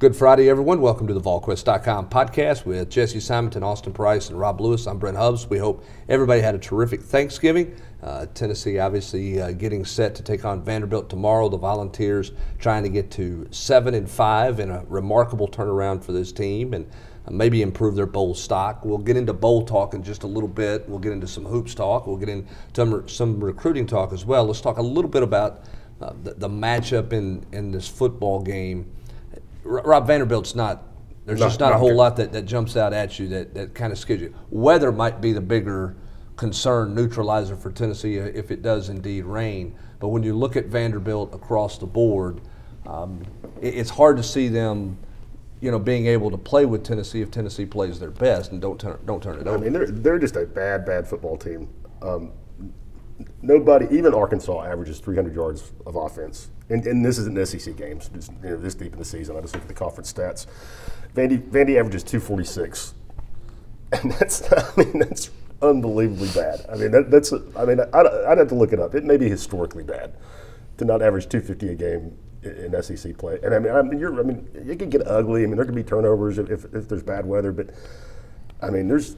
Good Friday, everyone. Welcome to the VolQuest.com podcast with Jesse Simonton, Austin Price, and Rob Lewis. I'm Brent Hubbs. We hope everybody had a terrific Thanksgiving. Uh, Tennessee obviously uh, getting set to take on Vanderbilt tomorrow. The Volunteers trying to get to seven and five in a remarkable turnaround for this team and uh, maybe improve their bowl stock. We'll get into bowl talk in just a little bit. We'll get into some hoops talk. We'll get into some, recruiting talk as well. Let's talk a little bit about uh, the, the matchup in, in this football game Rob Vanderbilt's not. There's not, just not, not a whole lot that, that jumps out at you that, that kind of scares you. Weather might be the bigger concern neutralizer for Tennessee if it does indeed rain. But when you look at Vanderbilt across the board, um, it, it's hard to see them, you know, being able to play with Tennessee if Tennessee plays their best and don't turn don't turn it over. I mean, they're they're just a bad bad football team. Um, nobody, even Arkansas, averages 300 yards of offense. And, and this isn't SEC games, just, you know, this deep in the season. I just look at the conference stats. Vandy, Vandy averages 246. And that's, I mean, that's unbelievably bad. I mean, that, that's, I mean, I'd, I'd, have to look it up. It may be historically bad to not average 250 a game in, SEC play. And I mean, I mean, you're, I mean, it can get ugly. I mean, there can be turnovers if, if, if there's bad weather, but I mean, there's,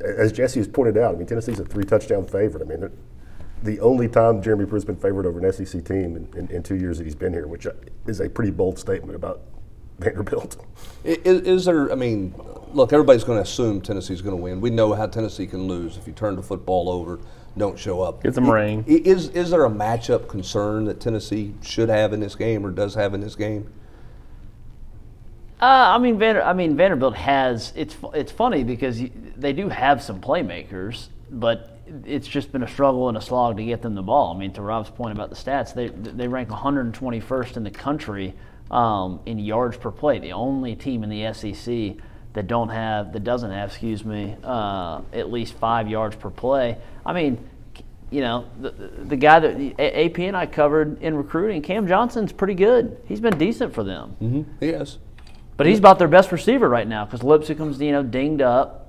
as Jesse has pointed out, I mean, Tennessee's a three touchdown favorite. I mean, the only time Jeremy Pruitt's been favored over an SEC team in, in, in, two years that he's been here, which is a pretty bold statement about Vanderbilt. Is, is there, I mean, look, everybody's going to assume Tennessee's going to win. We know how Tennessee can lose if you turn the football over, don't show up. Get some rain. Is, is there a matchup concern that Tennessee should have in this game or does have in this game? Uh, I mean, Vander, I mean Vanderbilt has. It's it's funny because they do have some playmakers, but it's just been a struggle and a slog to get them the ball. I mean, to Rob's point about the stats, they they rank 121st in the country um, in yards per play. The only team in the SEC that don't have that doesn't have, excuse me, uh, at least five yards per play. I mean, you know, the, the guy that AP and I covered in recruiting, Cam Johnson's pretty good. He's been decent for them. Mm-hmm. He is. But he's about their best receiver right now because Lipscomb's, you know, dinged up.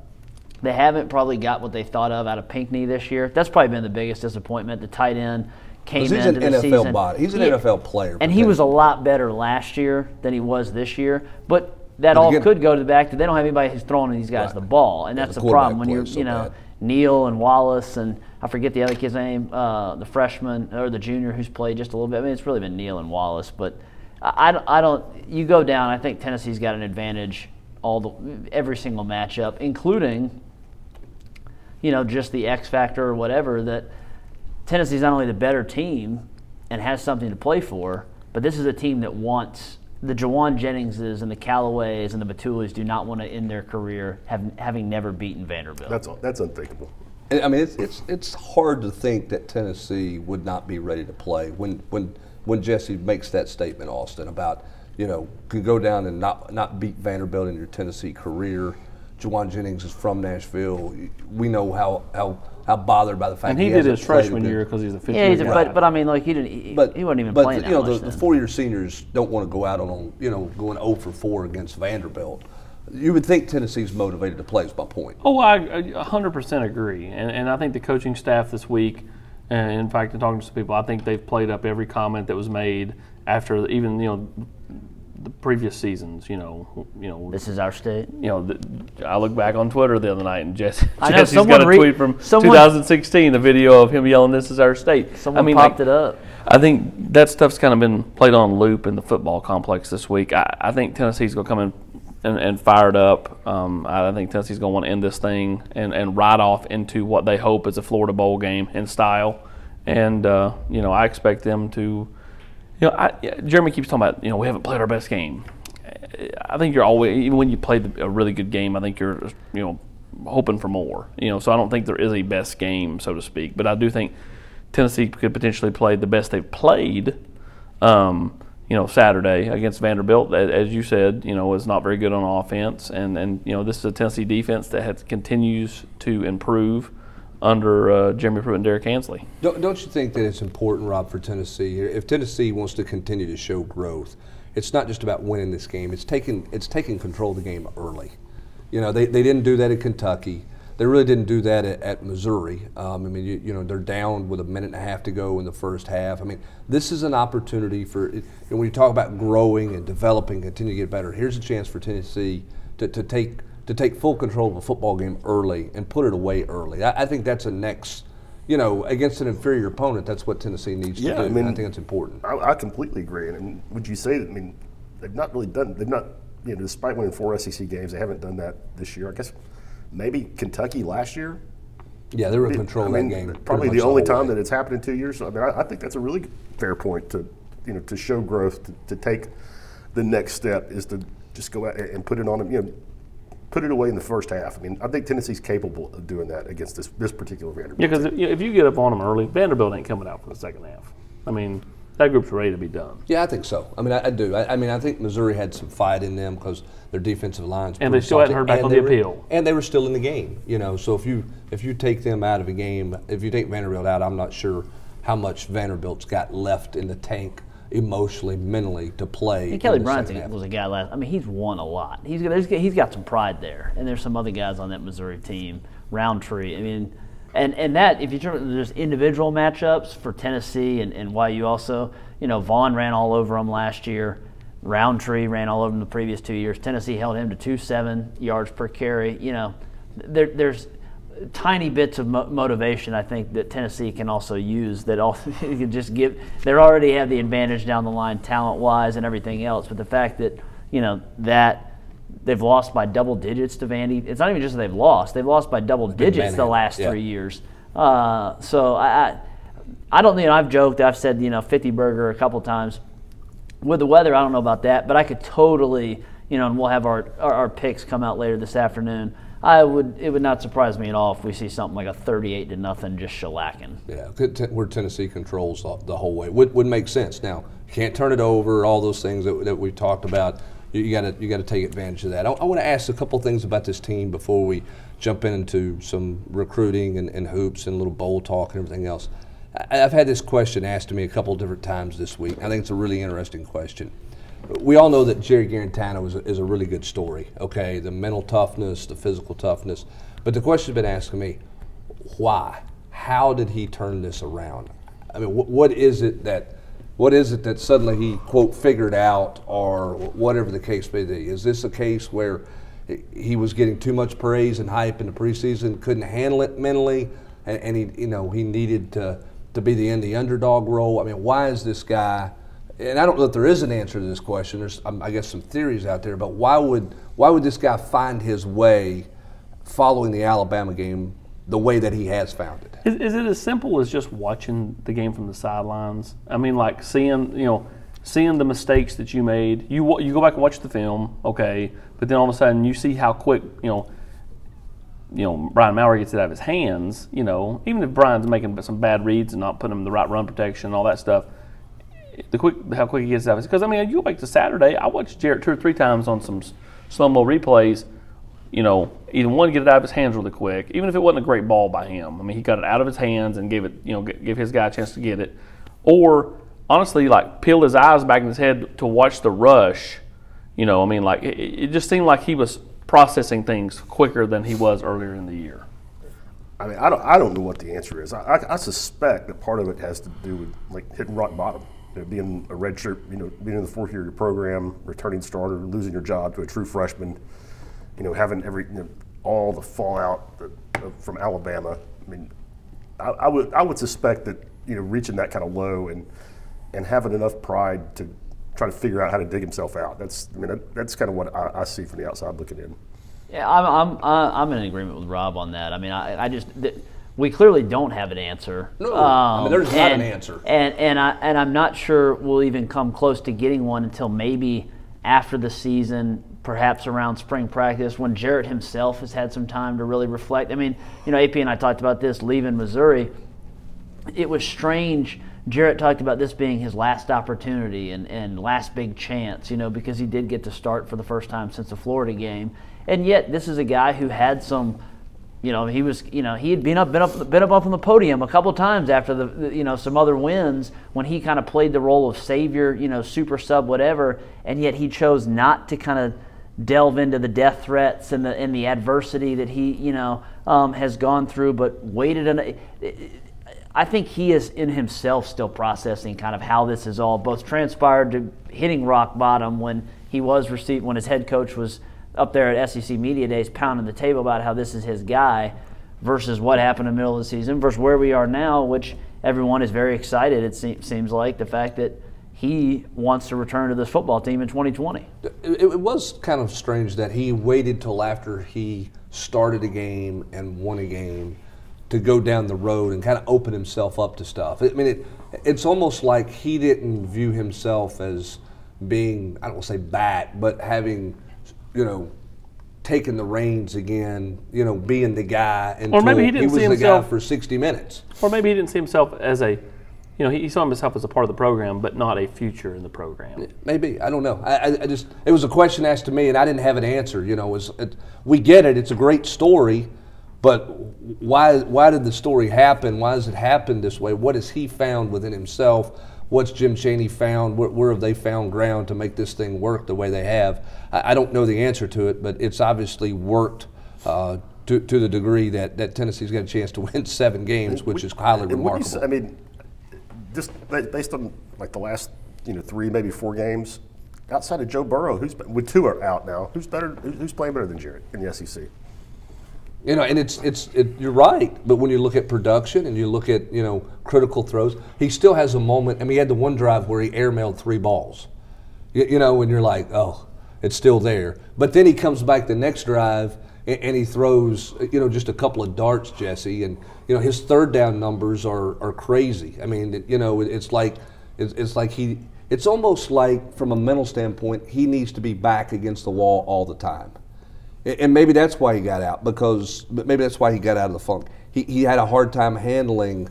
They haven't probably got what they thought of out of Pinkney this year. That's probably been the biggest disappointment. The tight end came he's into an the NFL season. Body. He's an NFL player, and he was a lot better last year than he was this year. But that all again, could go to the back that they don't have anybody who's throwing these guys right. the ball, and that's the, the problem when you're so you know bad. Neal and Wallace and I forget the other kid's name, uh, the freshman or the junior who's played just a little bit. I mean, it's really been Neal and Wallace, but I, I don't. You go down. I think Tennessee's got an advantage all the every single matchup, including you know, just the X factor or whatever, that Tennessee's not only the better team and has something to play for, but this is a team that wants the Jauan Jenningses and the Callaways and the Bitulis do not want to end their career have, having never beaten Vanderbilt. That's that's unthinkable. I mean, it's, it's it's hard to think that Tennessee would not be ready to play when when when Jesse makes that statement, Austin, about you know can go down and not not beat Vanderbilt in your Tennessee career Jauan Jennings is from Nashville. We know how how, how bothered by the fact. And he, he did his freshman year because he's a fifth yeah, year. Yeah, but but I mean, like he didn't. He, but he wasn't even but playing. But you know, the, the four-year seniors don't want to go out on you know going 0 for 4 against Vanderbilt. You would think Tennessee's motivated to play. Is my point. Oh, I 100% agree, and and I think the coaching staff this week, and in fact, in talking to some people, I think they've played up every comment that was made after even you know the previous seasons, you know, you know. This is our state. You know, the, I look back on Twitter the other night, and Jesse, I know, Jesse's got a re- tweet from someone, 2016, a video of him yelling, "This is our state." Someone I mean, popped like, it up. I think that stuff's kind of been played on loop in the football complex this week. I, I think Tennessee's going to come in and, and fired up. Um, I think Tennessee's going to want to end this thing and, and ride off into what they hope is a Florida Bowl game in style. And uh, you know, I expect them to you know, I, Jeremy keeps talking about you know we haven't played our best game. I think you're always even when you play a really good game. I think you're you know hoping for more. You know, so I don't think there is a best game, so to speak. But I do think Tennessee could potentially play the best they've played. Um, you know, Saturday against Vanderbilt, as you said, you know, was not very good on offense, and and you know this is a Tennessee defense that has, continues to improve under uh, Jeremy Pruitt and Derrick Ansley. Don't, don't you think that it's important, Rob, for Tennessee? If Tennessee wants to continue to show growth, it's not just about winning this game. It's taking it's taking control of the game early. You know, they, they didn't do that in Kentucky. They really didn't do that at, at Missouri. Um, I mean, you, you, know, they're down with a minute and a half to go in the first half. I mean, this is an opportunity for, you know, when you talk about growing and developing, continue to get better, here's a chance for Tennessee to, to take to take full control of a football game early and put it away early. I, I think that's a next, you know, against an inferior opponent, that's what Tennessee needs yeah, to do. I, mean, I think it's important. I, I completely agree. And would you say that, I mean, they've not really done, they've not, you know, despite winning four SEC games, they haven't done that this year. I guess maybe Kentucky last year. Yeah, they were in control I mean, that game. Probably the only time way. that it's happened in two years. So I mean, I, I, think that's a really fair point to, you know, to show growth, to, to take the next step is to just go out and put it on them. You know, put it away in the first half. I mean, I think Tennessee's capable of doing that against this this particular Vanderbilt. Yeah, because if, if you get up on them early, Vanderbilt ain't coming out for the second half. I mean, that group's ready to be done. Yeah, I think so. I mean, I, I do. I, I, mean, I think Missouri had some fight in them because their defensive lines and they still hadn't heard back on the were, appeal, and they were still in the game. You know, so if you if you take them out of a game, if you take Vanderbilt out, I'm not sure how much Vanderbilt's got left in the tank emotionally, mentally to play. And Kelly Bryant was a guy last. I mean, he's won a lot. He's got, he's got some pride there, and there's some other guys on that Missouri team. Rountree. I mean, and and that if you turn there's individual matchups for Tennessee and, and why you also. You know, Vaughn ran all over them last year. Rountree ran all over them the previous two years. Tennessee held him to two seven yards per carry. You know, there, there's tiny bits of mo- motivation I think that Tennessee can also use that also can just give they already have the advantage down the line talent wise and everything else but the fact that you know that they've lost by double digits to Vandy it's not even just that they've lost they've lost by double digits the last yeah. three years. Uh, so I, I I don't you know I've joked I've said you know 50 burger a couple times. With the weather I don't know about that but I could totally you know and we'll have our, our, our picks come out later this afternoon I would. It would not surprise me at all if we see something like a 38 to nothing, just shellacking. Yeah, where Tennessee controls the whole way would would make sense. Now, you can't turn it over. All those things that, that we talked about. You got to you got to take advantage of that. I, I want to ask a couple things about this team before we jump into some recruiting and, and hoops and a little bowl talk and everything else. I, I've had this question asked to me a couple different times this week. I think it's a really interesting question we all know that Jerry Guarantano is a, is a really good story. Okay, the mental toughness, the physical toughness. But the question's been asking me, why? How did he turn this around? I mean, wh- what is it that what is it that suddenly he quote figured out, or whatever the case may be? Is this a case where he was getting too much praise and hype in the preseason, couldn't handle it mentally, and, and he you know he needed to to be the in the underdog role? I mean, why is this guy? And I don't know if there is an answer to this question. There's, um, I guess, some theories out there. But why would why would this guy find his way following the Alabama game the way that he has found it? Is, is it as simple as just watching the game from the sidelines? I mean, like seeing you know seeing the mistakes that you made. You you go back and watch the film, okay, but then all of a sudden you see how quick you know. You know, Brian Maurer gets it out of his hands. You know, even if Brian's making some bad reads and not putting him in the right run protection and all that stuff, the quick how quick he gets out. Because I mean, you back to Saturday, I watched Jarrett two or three times on some slow mo replays. You know, either one get it out of his hands really quick, even if it wasn't a great ball by him. I mean, he got it out of his hands and gave it, you know, give his guy a chance to get it, or honestly, like peeled his eyes back in his head to watch the rush. You know, I mean, like it, it just seemed like he was processing things quicker than he was earlier in the year. I mean, I don't, I don't know what the answer is. I, I, I suspect that part of it has to do with like hitting rock bottom you know, being a redshirt, you know, being in the fourth year of your program, returning starter, losing your job to a true freshman, you know, having every you know, all the fallout that, uh, from Alabama. I mean, I, I, would I would suspect that you know reaching that kind of low and and having enough pride to try to figure out how to dig himself out. That's I mean that, that's kind of what I, I, see from the outside looking in. Yeah, I'm I'm I'm in agreement with Rob on that. I mean, I, I just. The, we clearly don't have an answer. No, um, I mean, um, there's and, not an answer. And and I and I'm not sure we'll even come close to getting one until maybe after the season, perhaps around spring practice, when Jarrett himself has had some time to really reflect. I mean, you know, AP and I talked about this leaving Missouri. It was strange. Jarrett talked about this being his last opportunity and, and last big chance, you know, because he did get to start for the first time since the Florida game. And yet, this is a guy who had some you know, he was, you know, he had been up, been up, been up on the podium a couple times after the, you know, some other wins when he kind of played the role of savior, you know, super sub, whatever, and yet he chose not to kind of delve into the death threats and the and the adversity that he you know um, has gone through, but waited. And I think he is in himself still processing kind of how this is all both transpired to hitting rock bottom when he was received when his head coach was up there at SEC media days pounding the table about how this is his guy versus what happened in the middle of the season versus where we are now, which everyone is very excited. It seems like the fact that he wants to return to this football team in 2020. It, it, was kind of strange that he waited till after he started a game and won a game to go down the road and kind of open himself up to stuff. I mean, it, it's almost like he didn't view himself as being, I don't want to say back, but having, you know, taking the reins again, you know, being the guy until or maybe he, didn't he was see the himself, guy for 60 minutes. Or maybe he didn't see himself as a you know, he, saw himself as a part of the program, but not a future in the program. Maybe I don't know. I, I just it was a question asked to me, and I didn't have an answer. You know, it was it, we get it. It's a great story, but why why did the story happen? Why does it happen this way? What has he found within himself? What's Jim Chaney found? Where, where have they found ground to make this thing work the way they have? I, I don't know the answer to it, but it's obviously worked. Uh, to, to the degree that, that Tennessee's got a chance to win seven games, which is highly remarkable. I mean, just based on like the last you know three maybe four games, outside of Joe Burrow, who's with two are out now, who's better? Who's playing better than Jarrett in the SEC? You know, and it's it's it, you're right, but when you look at production and you look at you know critical throws, he still has a moment. I mean, he had the one drive where he airmailed three balls. You, you know, and you're like, oh, it's still there. But then he comes back the next drive and, and he throws you know just a couple of darts, Jesse, and you know his third down numbers are are crazy. I mean, you know, it's like it's, it's like he. It's almost like, from a mental standpoint, he needs to be back against the wall all the time. And maybe that's why he got out because maybe that's why he got out of the funk. He, he had a hard time handling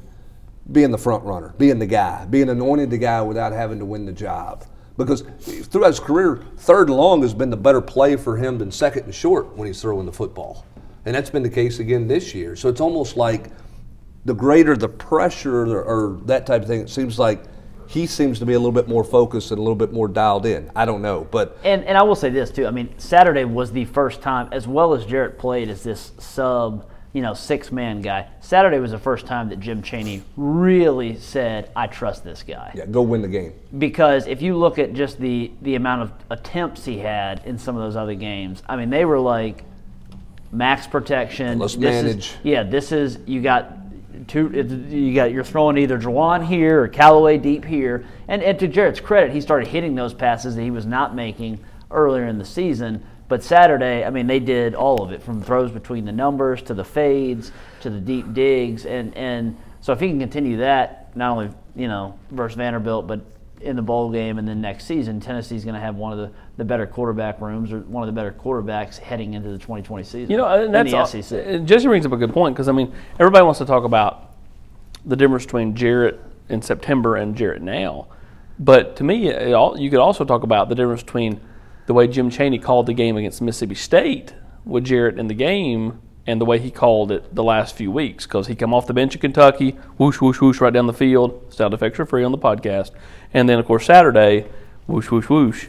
being the front runner, being the guy, being anointed the guy without having to win the job. Because throughout his career, third and long has been the better play for him than second and short when he's throwing the football. And that's been the case again this year. So it's almost like the greater the pressure or, or that type of thing, it seems like he seems to be a little bit more focused and a little bit more dialed in. I don't know, but and and I will say this too. I mean, Saturday was the first time, as well as Jarrett played as this sub, you know, six man guy. Saturday was the first time that Jim Chaney really said, "I trust this guy." Yeah, go win the game. Because if you look at just the the amount of attempts he had in some of those other games, I mean, they were like max protection. Let's this manage. Is, yeah, this is you got two, you got you're throwing either Jauan here or Callaway deep here. And, and to Jarrett's credit, he started hitting those passes that he was not making earlier in the season. But Saturday, I mean, they did all of it from throws between the numbers to the fades to the deep digs, and and so if he can continue that, not only you know versus Vanderbilt, but in the bowl game and then next season, Tennessee's going to have one of the, the better quarterback rooms or one of the better quarterbacks heading into the 2020 season. You know, and that's all, Jesse brings up a good point because I mean, everybody wants to talk about the difference between Jarrett in September and Jarrett now, but to me, all, you could also talk about the difference between the way Jim Chaney called the game against Mississippi State with Jarrett in the game and the way he called it the last few weeks because he come off the bench in Kentucky, whoosh, whoosh, whoosh, right down the field. Sound effects are free on the podcast. And then, of course, Saturday, whoosh, whoosh, whoosh,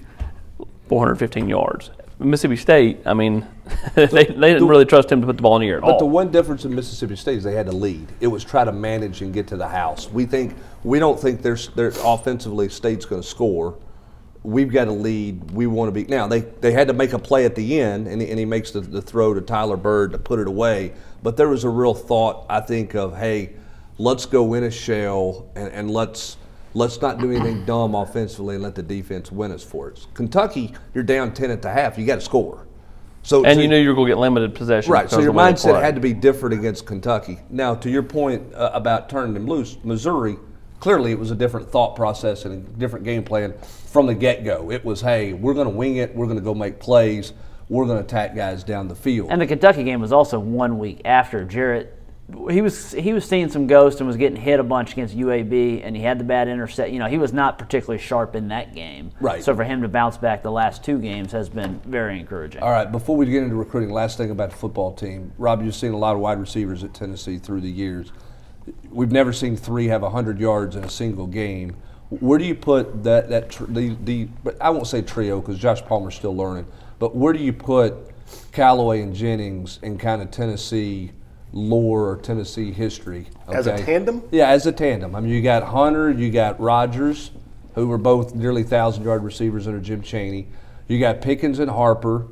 415 yards. Mississippi State, I mean, they, they didn't really trust him to put the ball in the air But all. But the one difference in Mississippi State is they had to lead. It was try to manage and get to the house. We think we don't think there's, there's offensively State's going to score we've got to lead. We want to be. Now, they, they had to make a play at the end, and he, and he makes the, the throw to Tyler Byrd to put it away. But there was a real thought, I think, of, hey, let's go in a shell and, and let's let's not do anything dumb offensively and let the defense win us for it. Kentucky, you're down 10 at the half. You got to score. So, and so, you knew you were going to get limited possession. Right. So your mindset had to be different against Kentucky. Now, to your point uh, about turning them loose, Missouri – clearly it was a different thought process and a different game plan from the get go. It was, hey, we're going to wing it, we're going to go make plays, we're going to attack guys down the field. And the Kentucky game was also one week after Jarrett. He was he was seeing some ghosts and was getting hit a bunch against UAB, and he had the bad intercept. You know, he was not particularly sharp in that game. Right. So for him to bounce back the last two games has been very encouraging. All right. Before we get into recruiting, last thing about the football team, Rob, you've seen a lot of wide receivers at Tennessee through the years we've never seen three have 100 yards in a single game. Where do you put that that tr- the the? But I won't say trio because Josh Palmer's still learning. But where do you put Callaway and Jennings in kind of Tennessee lore or Tennessee history? Okay? As a tandem? Yeah, as a tandem. I mean, you got Hunter, you got Rogers, who were both nearly thousand yard receivers under Jim Chaney. You got Pickens and Harper.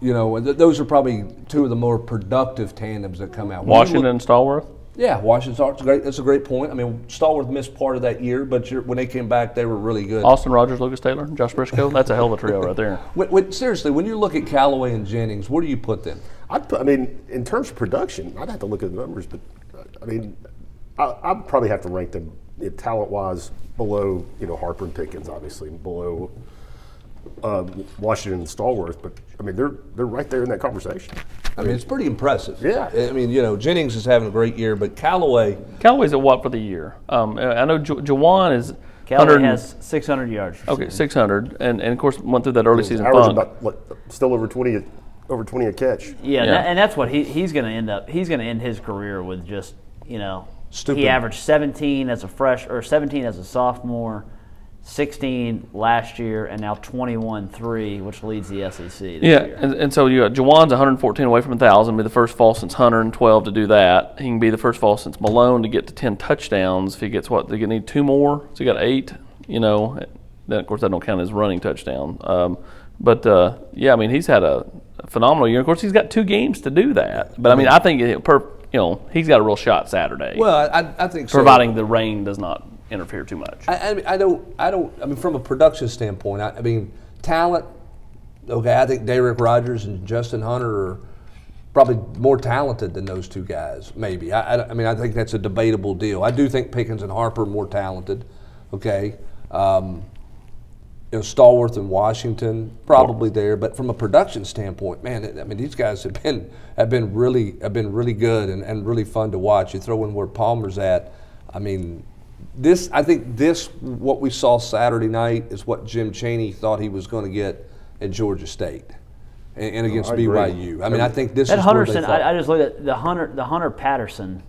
You know, th- those are probably two of the more productive tandems that come out. Washington and Stallworth. Yeah, Washington's great. That's a great point. I mean, Stallworth missed part of that year, but when they came back, they were really good. Austin Rogers, Lucas Taylor, Josh Briscoe. That's a hell of a trio right there. When, when, seriously, when you look at Callaway and Jennings, where do you put them? I'd put, I mean, in terms of production, I'd have to look at the numbers, but uh, I mean, I, would probably have to rank them you know, talent-wise below, you know, Harper and Pickens, obviously, below uh, Washington and Stallworth. But I mean, they're they're right there in that conversation. I mean, it's pretty impressive. Yeah. I mean, you know, Jennings is having a great year, but Callaway. Callaway's at what for the year? Um, I know J- Jauan is. Callaway has 600 yards. Okay, 600, and, and of course went through that early season funk. About, what, still over 20, over 20 a catch. Yeah, yeah. That, and that's what he, he's going to end up. He's going to end his career with just you know. Stupid. He averaged 17 as a fresh or 17 as a sophomore 16 last year, and now 21-3, which leads the SEC. yeah, and, and, so you got Jauan's 114 away from 1,000, be the first fall since Hunter and 12 to do that. He can be the first fall since Malone to get to 10 touchdowns. If he gets what, they need two more, so he got eight. You know, then of course that don't count as running touchdown. Um, but uh, yeah, I mean he's had a, a, phenomenal year. Of course, he's got two games to do that. But I mean, I think it, per, you know he's got a real shot Saturday. Well, I, I think providing so. the rain does not interfere too much. I, I, I, don't. I don't. I mean, from a production standpoint, I, I mean, talent. Okay, I think Da'Rick Rogers and Justin Hunter are probably more talented than those two guys. Maybe. I, I, mean, I think that's a debatable deal. I do think Pickens and Harper are more talented. Okay. Um, you know, Stallworth and Washington probably there, but from a production standpoint, man, I mean, these guys have been have been really have been really good and, and really fun to watch. You throw in where Palmer's at. I mean, this I think this what we saw Saturday night is what Jim Chaney thought he was going to get at Georgia State and, and against oh, BYU. I mean, I think this that is Hunterson. I, I, just looked at the Hunter the Hunter Patterson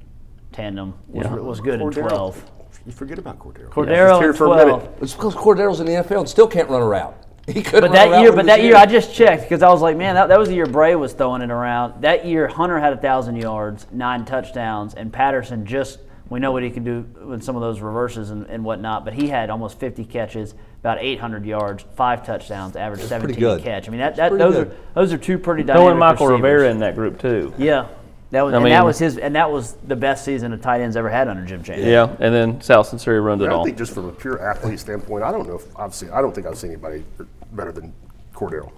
tandem was, yeah. was good Cordarrelle. in twelve. You forget about Cordarrelle. Cordarrelle yeah, in twelve. It's because Cordarrelle's in the NFL and still can't run a route. He could. But that year, but that year, I just checked because I was like, man, that, that was the year Bray was throwing it around. That year, Hunter had a thousand yards, nine touchdowns, and Patterson just we know what he can do with some of those reverses and, and whatnot, but he had almost 50 catches, about 800 yards, five touchdowns, average 17 catch. I mean, that, that those good. are those are two pretty dynamic. Throwing Mychal receivers. Rivera in that group too. Yeah, that was I and mean, that was his and that was the best season a tight end's ever had under Jim Chaney. Yeah, and then Sal Sunseri runs it all. I think just from a pure athlete standpoint, I don't know if I've seen. I don't think I've seen anybody better than Cordarrelle.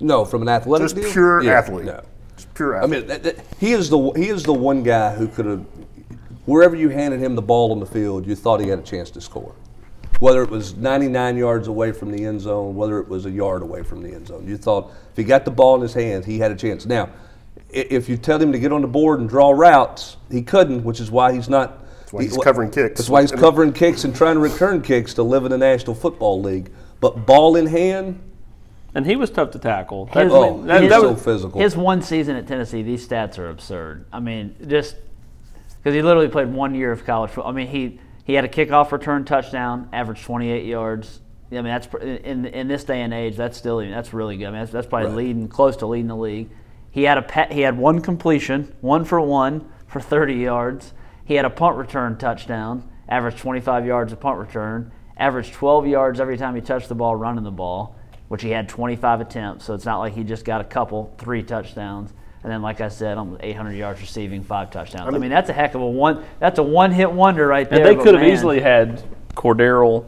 No, from an athletic. Just deal? pure yeah, athlete. No. Just pure athlete. I mean, that, that, he is the he is the one guy who could have wherever you handed him the ball on the field, you thought he had a chance to score. Whether it was 99 yards away from the end zone, whether it was a yard away from the end zone, you thought if he got the ball in his hands, he had a chance. Now, if you tell him to get on the board and draw routes, he couldn't, which is why he's not. That's why he's he, covering kicks. That's why he's covering kicks and trying to return kicks to live in the National Football League. But ball in hand, and he was tough to tackle. His, oh, that, that was so physical. His one season at Tennessee, these stats are absurd. I mean, just because he literally played one year of college football. I mean, he he had a kickoff return touchdown, averaged 28 yards. I mean, that's in in this day and age, that's still that's really good. I mean, that's, that's probably right. leading close to leading the league. He had a pet, he had one completion, one for one for 30 yards. He had a punt return touchdown, averaged 25 yards a punt return, averaged 12 yards every time he touched the ball running the ball, which he had 25 attempts. So it's not like he just got a couple, three touchdowns. And then, like I said, almost 800 yards receiving, five touchdowns. I mean, I mean, that's a heck of a one. That's a one-hit wonder right there. And they could have easily had Cordarrelle,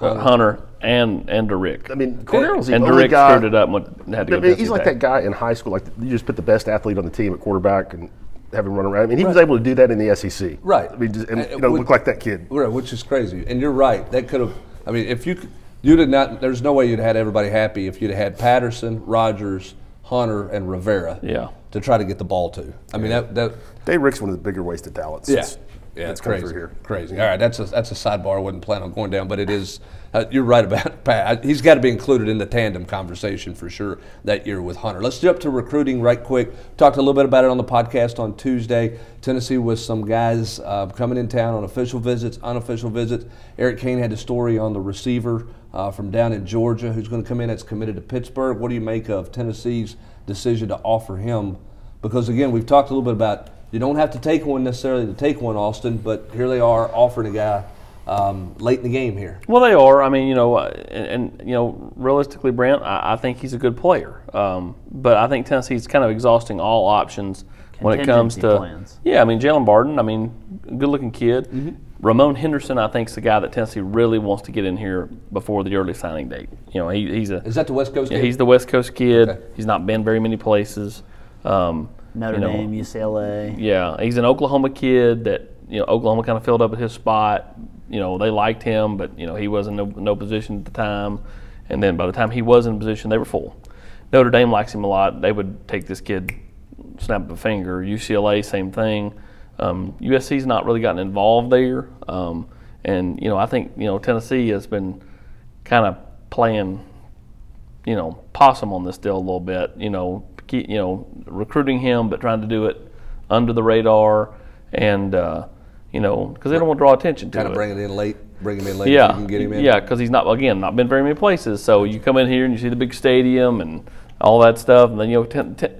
uh, Hunter, and and Da'Rick. I mean, Cordarrelle's the and only Da'Rick guy. screwed it up and had to I mean, he's like that guy in high school. Like you just put the best athlete on the team at quarterback and have him run around. I mean, he right. was able to do that in the SEC. Right. I mean, just, and, you know, which, look like that kid. Right, which is crazy. And you're right. That could have. I mean, if you you did not. There's no way you'd have had everybody happy if you'd have had Patterson, Rogers, Hunter and Rivera. Yeah. To try to get the ball to. I mean that that. Da'Rick's one of the bigger wasted talents. Yeah. Yeah, it's crazy. Here. Crazy. All right, that's a that's a sidebar. I wasn't planning on going down, but it is. Uh, you're right about Pat. He's got to be included in the tandem conversation for sure that year with Hunter. Let's jump to recruiting right quick. Talked a little bit about it on the podcast on Tuesday. Tennessee with some guys uh, coming in town on official visits, unofficial visits. Eric Kane had a story on the receiver uh, from down in Georgia who's going to come in that's committed to Pittsburgh. What do you make of Tennessee's decision to offer him? Because again, we've talked a little bit about you don't have to take one necessarily to take one, Austin, but here they are offering a guy um, late in the game here. Well, they are. I mean, you know, uh, and, and you know, realistically, Brent, I, I think he's a good player. Um, but I think Tennessee's kind of exhausting all options when it comes to. Plans. Yeah, I mean, Jalen Barden. I mean, good-looking kid. Mm-hmm. Ramon Henderson, I think, is the guy that Tennessee really wants to get in here before the early signing date. You know, he, he's a. Is that the West Coast? Yeah, kid? he's the West Coast kid. Okay. He's not been very many places. Um, Notre you know, Dame, UCLA. Yeah, he's an Oklahoma kid that you know Oklahoma kind of filled up at his spot. You know they liked him, but you know he was in no, no position at the time. And then by the time he was in position, they were full. Notre Dame likes him a lot. They would take this kid, snap of a finger. UCLA, same thing. Um, USC's not really gotten involved there. Um, and you know I think you know Tennessee has been kind of playing, you know, possum on this deal a little bit. You know, keep, you know, recruiting him, but trying to do it under the radar, and uh, you know, because they don't want to draw attention to kind it. of bring it in late, bring him in late. Yeah, you can get him in. yeah, because he's not again not been very many places. So you come in here and you see the big stadium and all that stuff, and then you know, t- t-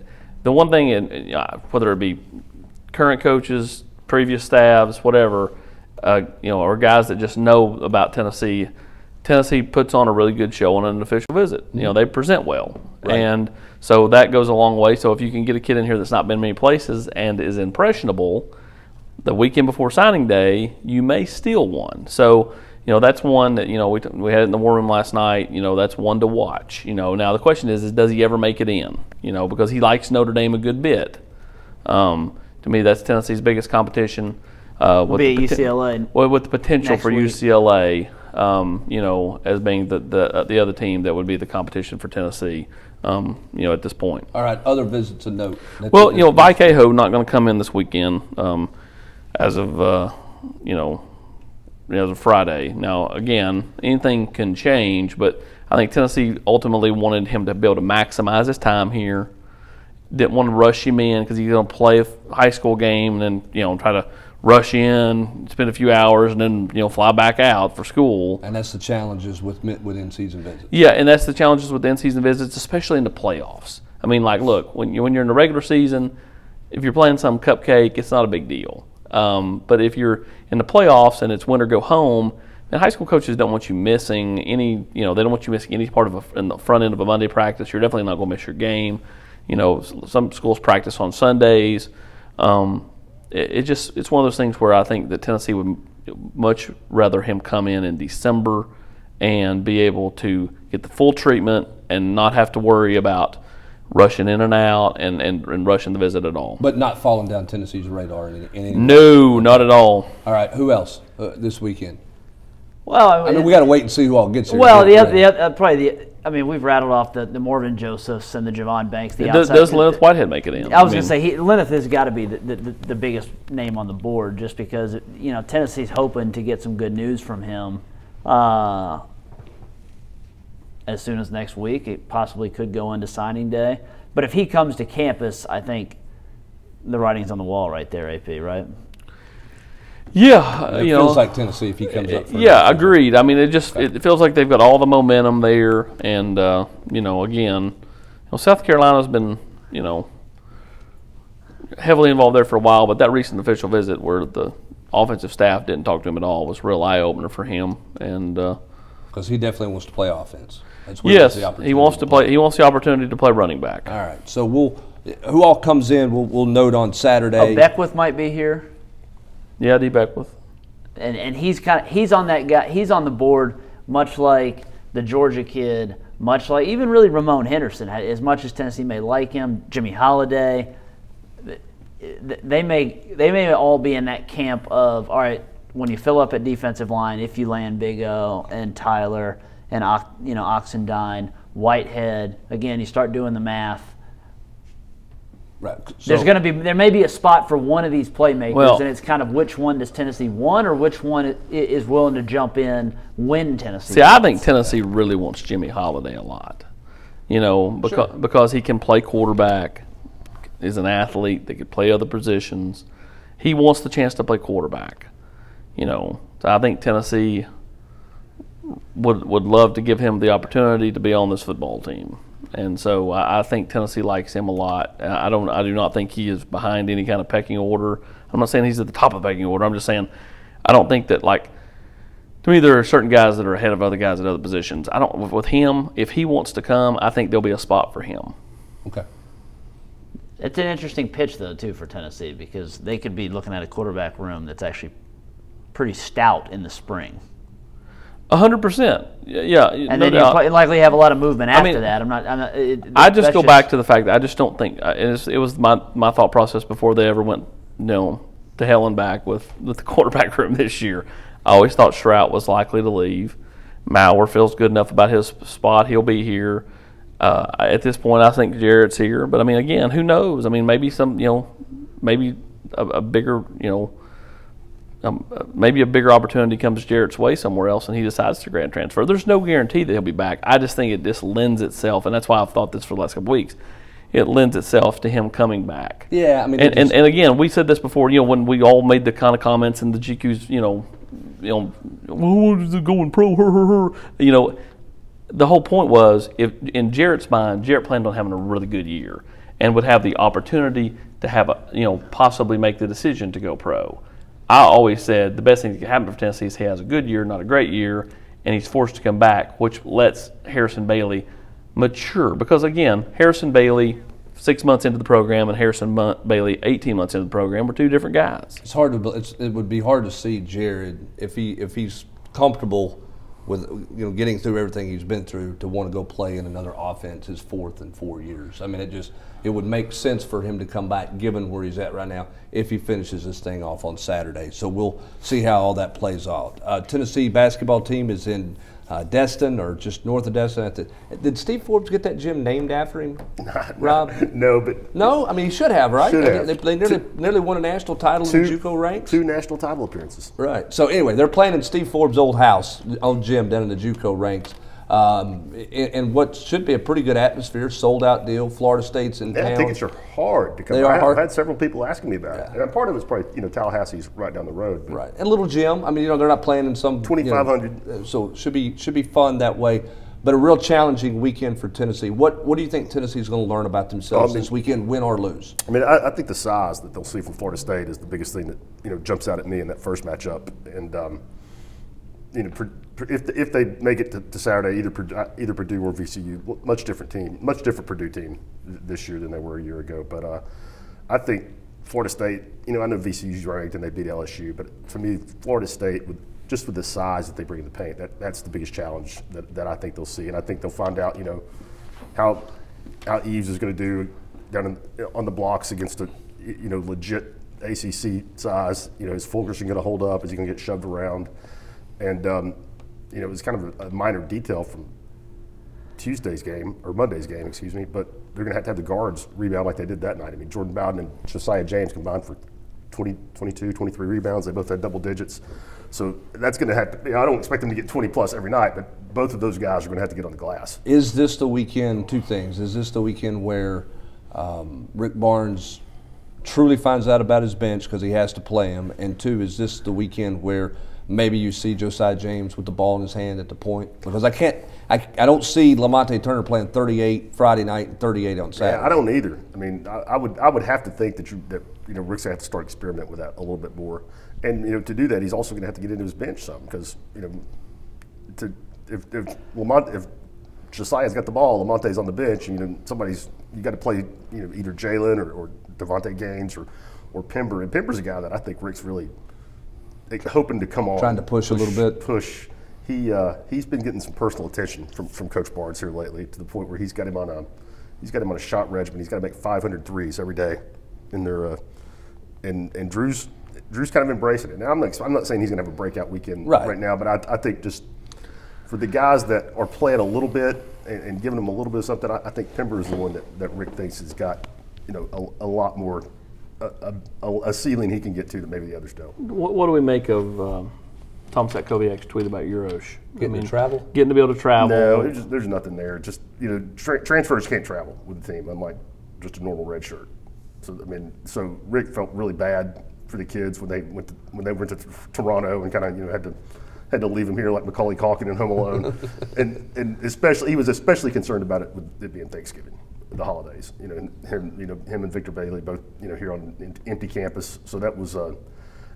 the one thing, in, uh, whether it be current coaches, previous staffs, whatever, uh, you know, or guys that just know about Tennessee. Tennessee puts on a really good show on an official visit. You know, they present well, Right. and so that goes a long way. So if you can get a kid in here that's not been many places and is impressionable, the weekend before signing day, you may steal one. So you know that's one that you know we, we had it in the war room last night. You know that's one to watch. You know now the question is, is does he ever make it in? You know because he likes Notre Dame a good bit. Um, to me, that's Tennessee's biggest competition. Uh, with Be the at poten- UCLA well, with the potential for week. UCLA, um, you know, as being the the, uh, the other team that would be the competition for Tennessee, um, you know, at this point. All right. Other visits to note. That's Well, you know, Vikeho not going to come in this weekend um, as of uh, you know as of Friday. Now, again, anything can change, but I think Tennessee ultimately wanted him to be able to maximize his time here. Didn't want to rush him in because he's going to play a high school game and then you know try to rush in, spend a few hours, and then you know fly back out for school. And that's the challenges with with in season visits. Yeah, and that's the challenges with in-season visits, especially in the playoffs. I mean, like, look, when you when you're in the regular season, if you're playing some cupcake, it's not a big deal. Um, but if you're in the playoffs and it's win or go home, then high school coaches don't want you missing any. You know, they don't want you missing any part of a, in the front end of a Monday practice. You're definitely not going to miss your game. You know, some schools practice on Sundays. Um, it, it just it's one of those things where I think that Tennessee would much rather him come in in December and be able to get the full treatment and not have to worry about rushing in and out and, and, and rushing the visit at all. But not falling down Tennessee's radar in any. In any No, not at all. All right. Who else uh, this weekend? Well, I mean, we got to wait and see who all gets here. Well, the, other, the other, uh, probably the. I mean, we've rattled off the, the Morven Josephs and the Javon Banks. The Does, does Lenneth Whitehead make it in? I was mean, going to say he, Lenneth has got to be the, the, the, the biggest name on the board, just because you know Tennessee's hoping to get some good news from him uh, as soon as next week. It possibly could go into signing day, but if he comes to campus, I think the writing's on the wall right there. AP, right? Yeah, It you feels know, like Tennessee if he comes up. For yeah, agreed. I mean, it just it feels like they've got all the momentum there, and uh, you know, again, you know, South Carolina's been you know heavily involved there for a while, but that recent official visit where the offensive staff didn't talk to him at all was a real eye opener for him, and. Uh, because he definitely wants to play offense. That's where he wants Yes, he wants to play. He wants the opportunity to play running back. All right. So we'll who all comes in. We'll, we'll note on Saturday. Oh, Beckwith might be here. Yeah, D. Beckwith. and and he's kind of he's on that guy he's on the board much like the Georgia kid much like even really Ramon Henderson as much as Tennessee may like him Jimmy Holiday they may they may all be in that camp of all right when you fill up at defensive line if you land Big O and Tyler and you know Oxendine Whitehead again you start doing the math Right. there's going to be there may be a spot for one of these playmakers, Well- and it's kind of which one does Tennessee want, or which one is willing to jump in when Tennessee. See, I think Tennessee really wants Jimmy Holiday a lot. You know, because because he can play quarterback, is an athlete that could play other positions. He wants the chance to play quarterback. You know, so I think Tennessee would would love to give him the opportunity to be on this football team. And so I, I think Tennessee likes him a lot. Uh, I don't. I do not think he is behind any kind of pecking order. I'm not saying he's at the top of the pecking order. I'm just saying I don't think that like to me there are certain guys that are ahead of other guys at other positions. I don't with him if he wants to come, I think there'll be a spot for him. Okay. It's an interesting pitch though too for Tennessee because they could be looking at a quarterback room that's actually pretty stout in the spring. A hundred percent, yeah. And no then you likely have a lot of movement after I mean, that. I'm not. I'm not it, I just go just, back to the fact that I just don't think uh, it was, my my thought process before they ever went, you know, to hell and back with with the quarterback room this year. I always thought Shrout was likely to leave. Maurer feels good enough about his spot; he'll be here. Uh, at this point, I think Jarrett's here, but I mean, again, who knows? I mean, maybe some, you know, maybe a, a bigger, you know um, maybe a bigger opportunity comes Jarrett's way somewhere else and he decides to grant transfer. There's no guarantee that he'll be back. I just think it just lends itself, and that's why I've thought this for the last couple weeks. It lends itself to him coming back. Yeah, I mean, and, and, and again, we said this before. You know, when we all made the kind of comments and the GQ's, you know, you know, it going pro? Her, her, her. You know, the whole point was if in Jarrett's mind, Jarrett planned on having a really good year and would have the opportunity to have a, you know, possibly make the decision to go pro. I always said the best thing that can happen for Tennessee is he has a good year, not a great year, and he's forced to come back, which lets Harrison Bailey mature. Because again, Harrison Bailey, six months into the program, and Harrison Bailey, 18 months into the program, were two different guys. It's hard to. It's, it would be hard to see Jarrett if he if he's comfortable with you know getting through everything he's been through to want to go play in another offense his fourth in four years. I mean, it just it would make sense for him to come back given where he's at right now if he finishes this thing off on Saturday. So we'll see how all that plays out. Uh, Tennessee basketball team is in uh, Destin or just north of Destin. The, did Steve Forbes get that gym named after him, Rob? no, but no. I mean, he should have, right? Should have. They, they nearly, two, nearly won a national title two, in the JUCO ranks. Two national title appearances. Right. So anyway, they're playing in Steve Forbes' old house, old gym down in the JUCO ranks. Um, and, what should be a pretty good atmosphere, sold out deal. Florida State's in yeah, town. tickets are hard to come. They are I, hard. I've had several people asking me about yeah. it, and part of it's probably you know Tallahassee's right down the road. Right, and little gym. I mean, you know, they're not playing in some twenty five hundred, you know, so should be should be fun that way. But a real challenging weekend for Tennessee. What what do you think Tennessee's going to learn about themselves I mean, this weekend, win or lose? I mean, I, I, think the size that they'll see from Florida State is the biggest thing that you know jumps out at me in that first matchup, and um, you know if, if they make it to, to Saturday, either uh, either Purdue or VCU, much different team, much different Purdue team this year than they were a year ago. But uh, I think Florida State, you know, I know VCU's ranked and they beat LSU, but for me, Florida State, with, just with the size that they bring in the paint, that, that's the biggest challenge that, that I think they'll see, and I think they'll find out, you know, how how Yves is going to do down in, on the blocks against a you know legit ACC size. You know, is Fulkerson going to hold up? Is he going to get shoved around? And um, you know, it was kind of a, a minor detail from Tuesday's game or Monday's game, excuse me. But they're going to have to have the guards rebound like they did that night. I mean, Jordan Bowden and Josiah James combined for 20, 22, 23 rebounds. They both had double digits. So that's going to have you know, I don't expect them to get 20 plus every night, but both of those guys are going to have to get on the glass. Is this the weekend, two things, is this the weekend where um, Rick Barnes truly finds out about his bench because he has to play him? And two, is this the weekend where maybe you see Josiah James with the ball in his hand at the point because I can't. I, I don't see Lamonte Turner playing 38 Friday night and 38 on Saturday. Yeah, I don't either. I mean, I, I, would I would have to think that you that you know Rick's gonna have to start experiment with that a little bit more, and you know to do that he's also going to have to get into his bench some because you know to if if Lamonte if Josiah's got the ball, Lamonte's on the bench, and you know somebody's you got to play you know either Jalen or, or Davonte Gaines or or Pember, and Pember's a guy that I think Rick's really hoping to come on, trying to push, push a little bit. Push. He uh, he's been getting some personal attention from, from Coach Barnes here lately to the point where he's got him on a he's got him on a shot regimen. He's got to make 500 threes every day, in their uh, and and Drew's Drew's kind of embracing it. Now I'm not I'm not saying he's going to have a breakout weekend right, right now, but I, I think just for the guys that are playing a little bit and, and giving them a little bit of something, I, I think Pember is the one that, that Rick thinks has got you know a, a lot more a, a, a, ceiling he can get to that maybe the others don't. What, what do we make of um, Tom Satkowiak's tweet about Uros? Getting I mean, to travel? Getting to be able to travel? No, there's, just, there's nothing there. Just, you know, tra- transfers can't travel with the team, unlike just a normal red shirt. So, I mean, so Rick felt really bad for the kids when they went to, when they went to Toronto and kind of, you know, had to had to leave him here like Macaulay Culkin in Home Alone, and and especially he was especially concerned about it with it being Thanksgiving, the holidays. You know, him, you know, him and Victor Bailey both, you know, here on an empty campus. So that was uh,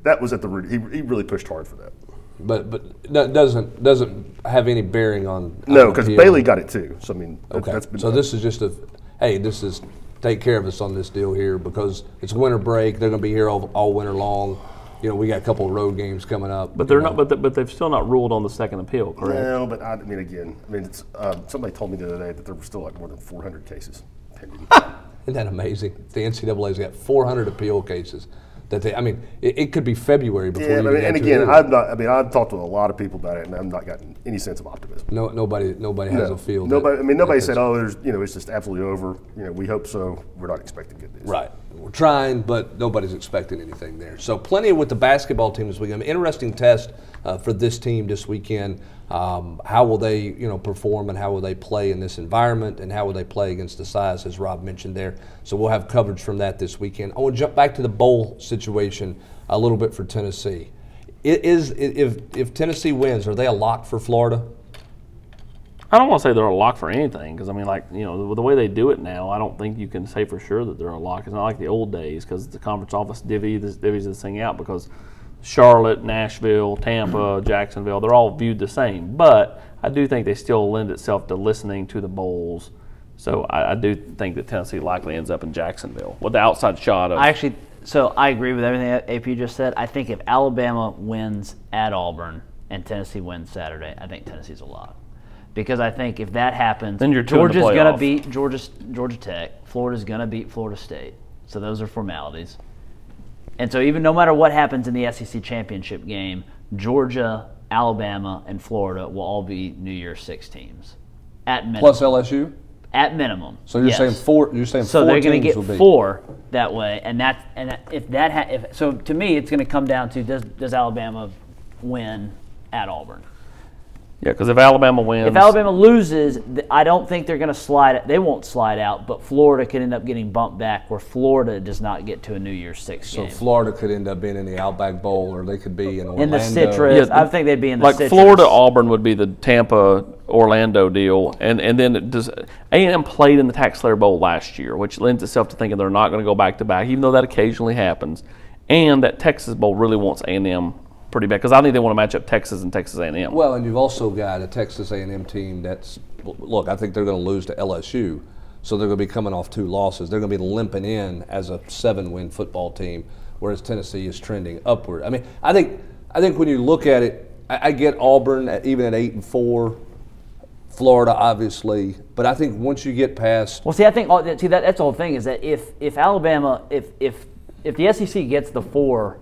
that was at the root. He, he really pushed hard for that. But but doesn't doesn't have any bearing on. No, because Bailey got it too. So I mean, okay. That's been so this is just a, hey, this is take care of us on this deal here because it's winter break. They're going to be here all, all winter long you know, we got a couple of road games coming up. But they're know. not. But, the, but they've still not ruled on the second appeal, correct? No, but I, I mean, again, I mean, it's, uh, somebody told me the other day that there were still like more than 400 cases pending. Isn't that amazing? The NCAA's got 400 appeal cases that they. I mean, it, it could be February before. Yeah, I mean, and again, I've not. I mean, I've talked to a lot of people about it, and I've not gotten any sense of optimism. No, nobody, nobody has no, a feel. Nobody. That, I mean, nobody said, "Oh, there's, you know, it's just absolutely over." You know, we hope so. We're not expecting good news. Right. We're trying, but nobody's expecting anything there. So, plenty with the basketball team this weekend. Interesting test uh, for this team this weekend. Um, how will they, you know, perform and how will they play in this environment and how will they play against the size, as Rob mentioned there. So we'll have coverage from that this weekend. I want to jump back to the bowl situation a little bit for Tennessee. It is if if Tennessee wins, are they a lock for Florida? I don't want to say they're a lock for anything because I mean, like you know, the way they do it now, I don't think you can say for sure that they're a lock. It's not like the old days because the conference office divvy this, divvies this thing out because Charlotte, Nashville, Tampa, mm-hmm. Jacksonville, they're all viewed the same. But I do think they still lend itself to listening to the bowls. So I, I do think that Tennessee likely ends up in Jacksonville with the outside shot of. I actually so I agree with everything that AP just said. I think if Alabama wins at Auburn and Tennessee wins Saturday, I think Tennessee's a lock. Because I think if that happens, then you're Georgia's going to beat Georgia, Georgia Tech. Florida's going to beat Florida State. So those are formalities. And so even no matter what happens in the SEC championship game, Georgia, Alabama, and Florida will all be New Year's Six teams at minimum. Plus LSU at minimum. So you're yes. saying four? You're saying so they they're going to get four that way, and that's and if that ha- if so to me it's going to come down to does does Alabama win at Auburn? Yeah, because if Alabama wins, if Alabama loses, I don't think they're going to slide. They won't slide out, but Florida could end up getting bumped back, where Florida does not get to a New Year's Six so game. Florida could end up being in the Outback Bowl, or they could be in Orlando. In the Citrus, yeah, I think they'd be in the like Citrus. Florida Auburn would be the Tampa Orlando deal, and and then does A and M played in the TaxSlayer Bowl last year, which lends itself to thinking they're not going to go back to back, even though that occasionally happens, and that Texas Bowl really wants A and M pretty bad because I think they want to match up Texas and Texas A&M. Well, and you've also got a Texas A&M team that's look. I think they're going to lose to LSU, so they're going to be coming off two losses. They're going to be limping in as a seven-win football team, whereas Tennessee is trending upward. I mean, I think I think when you look at it, I, I get Auburn at, even at eight and four. Florida, obviously, but I think once you get past, well, see, I think see that that's the whole thing is that if if Alabama, if if if the SEC gets the four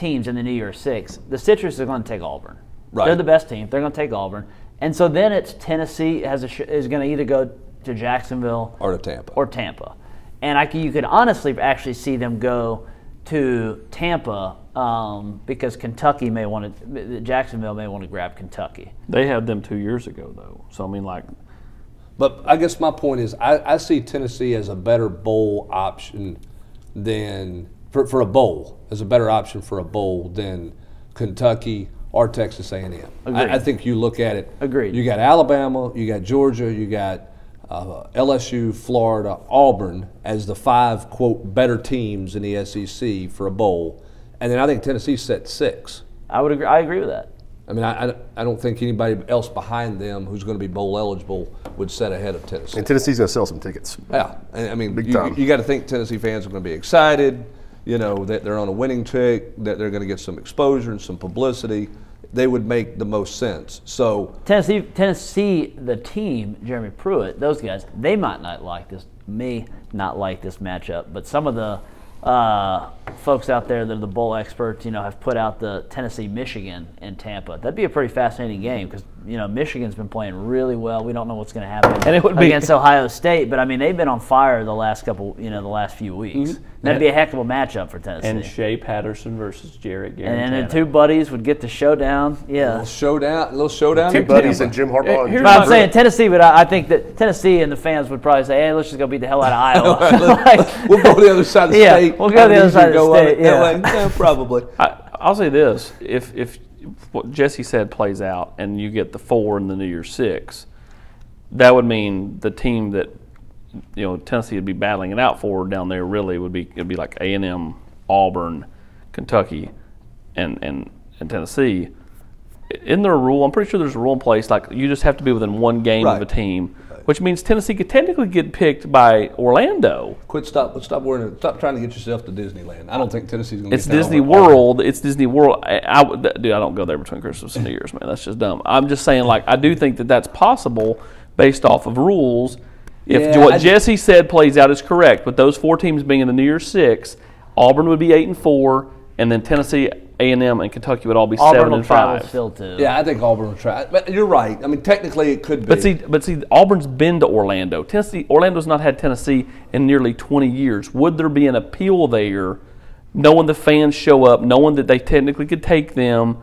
teams in the New Year's Six, the Citrus are going to take Auburn. Right. They're the best team. They're going to take Auburn, and so then it's Tennessee has a sh- is going to either go to Jacksonville or to Tampa or Tampa, and I you could honestly actually see them go to Tampa um, because Kentucky may want to Jacksonville may want to grab Kentucky. They had them two years ago though, so I mean like. But I guess my point is, I, I see Tennessee as a better bowl option than for, for a bowl as a better option for a bowl than Kentucky or Texas A&M. I, I, think you look at it. Agreed. You got Alabama, you got Georgia, you got uh, LSU, Florida, Auburn as the five quote better teams in the SEC for a bowl, and then I think Tennessee set six. I would agree. I agree with that. I mean, I, I don't think anybody else behind them who's going to be bowl eligible would set ahead of Tennessee. And Tennessee's going to sell some tickets. Yeah, I mean, Big you, you got to think Tennessee fans are going to be excited you know, that they're on a winning tick, that they're going to get some exposure and some publicity, they would make the most sense. So Tennessee, Tennessee, the team, Jeremy Pruitt, those guys, they might not like this, may not like this matchup, but some of the uh, folks out there that are the bowl experts, you know, have put out the Tennessee Michigan in Tampa. That'd be a pretty fascinating game because you know Michigan's been playing really well. We don't know what's going to happen and it would be, against Ohio State, but I mean they've been on fire the last couple, you know, the last few weeks. Mm-hmm. That'd be a heck of a matchup for Tennessee. And Shea Patterson versus Jarrett And then the two buddies would get the showdown. Yeah, a little showdown, a little showdown. Two buddies and Jim Harbaugh. Here's I'm saying Tennessee, but I, I, think that Tennessee and the fans would probably say, "Hey, let's just go beat the hell out of Iowa." like, we'll go to the other side of the yeah, state. We'll go to the other side of the state. Yeah. yeah, probably. I, I'll say this: if if what Jesse said plays out, and you get the four and the New Year's Six, that would mean the team that you know Tennessee would be battling it out for down there really would be it'd be like A and M, Auburn, Kentucky, and and and Tennessee. Isn't there a rule? I'm pretty sure there's a rule in place like you just have to be within one game right. of a team which means Tennessee could technically get picked by Orlando. Quit stop stop worrying stop trying to get yourself to Disneyland. I don't think Tennessee's going to. Be It's Disney World. It's Disney World. I, I, dude, I don't go there between Christmas and New Year's, man. That's just dumb. I'm just saying, like, I do think that that's possible based off of rules. If yeah, what I Jesse said plays out is correct, with those four teams being in the New Year's Six, Auburn would be eight and four, and then Tennessee a and M and Kentucky would all be Auburn seven and five. Still too. Yeah, I think Auburn will try. But you're right. I mean, technically it could be. But see, but see, Auburn's been to Orlando. Tennessee, Orlando's not had Tennessee in nearly 20 years. Would there be an appeal there, knowing the fans show up, knowing that they technically could take them,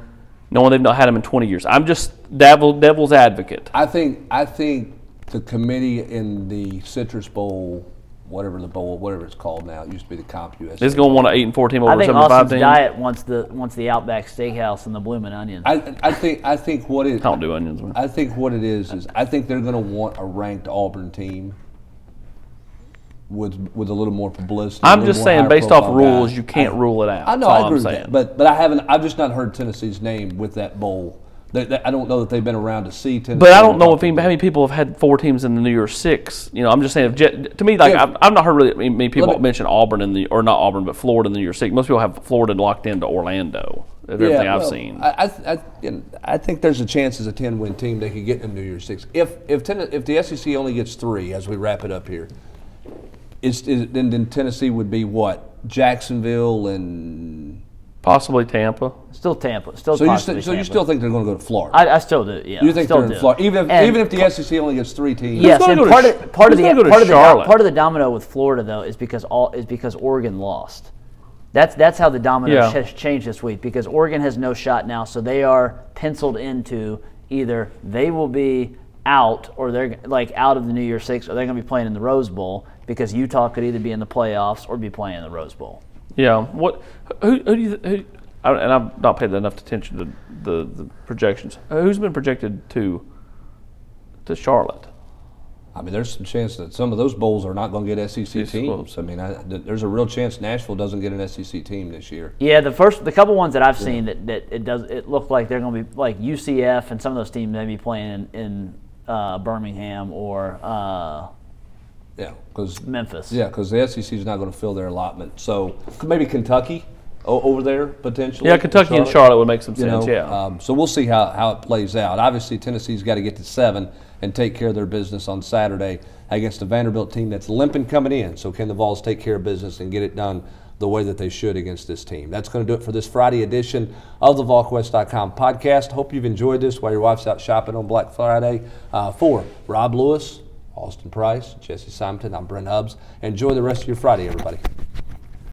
knowing they've not had them in 20 years? I'm just devil, devil's advocate. I think I think the committee in the Citrus Bowl whatever the bowl, whatever it's called now. It used to be the CompUSA. It's going to want an eight and four team over I think seventy five team. Diet wants the wants the Outback Steakhouse and the Bloomin' Onion. I, I think I think what it. I don't do onions. Man. I think what it is is I think they're going to want a ranked Auburn team. With, with a little more publicity. I'm just saying, based off rules, guy. you can't I, rule it out. I know, I agree with that, but but I haven't. I've just not heard Tennessee's name with that bowl they, they, I don't know that they've been around to see Tennessee. But I don't know if any, how many people have had four teams in the New Year's Six. You know, I'm just saying. If, to me, like yeah. I've, I've, not heard really many people me, mention Auburn in the or not Auburn, but Florida in the New Year's Six. Most people have Florida locked into Orlando. Everything yeah, I've seen. I, I, you know, I, think there's a chance as a 10 win team they could get in the New Year's Six. If if ten, if the SEC only gets three, as we wrap it up here, it's, then then Tennessee would be what Jacksonville and Possibly Tampa. Still Tampa. Still so you, st- so you still think they're going to go to Florida? I, I still do. Yeah. You think still they're in Florida, even if and even if the SEC only gets three teams? Yes, and part of part of the part of the part of the domino with Florida though is because all is because Oregon lost. That's that's how the domino yeah. has changed this week because Oregon has no shot now, so they are penciled into either they will be out or they're like out of the New Year Six or they're going to be playing in the Rose Bowl because Utah could either be in the playoffs or be playing in the Rose Bowl. Yeah. What? Who, who do you? Who, and I've not paid enough attention to the, the projections. Who's been projected to to Charlotte? I mean, there's some chance that some of those bowls are not going to get SEC it's teams. Close. I mean, I, there's a real chance Nashville doesn't get an SEC team this year. Yeah, the first, the couple ones that I've seen that, that it does, it looked like they're going to be like UCF and some of those teams may be playing in, in uh, Birmingham or uh, yeah, because Memphis. Yeah, because the SEC is not going to fill their allotment. So maybe Kentucky over there potentially. Yeah, Kentucky Charlotte. and Charlotte would make some sense. Know, yeah. Um, so we'll see how, how it plays out. Obviously, Tennessee's got to get to seven and take care of their business on Saturday against a Vanderbilt team that's limping coming in. So can the Vols take care of business and get it done the way that they should against this team? That's going to do it for this Friday edition of the VolQuest.com podcast. Hope you've enjoyed this while your wife's out shopping on Black Friday. Uh, for Rob Lewis, Austin Price, Jesse Simonton, I'm Brent Hubbs. Enjoy the rest of your Friday, everybody.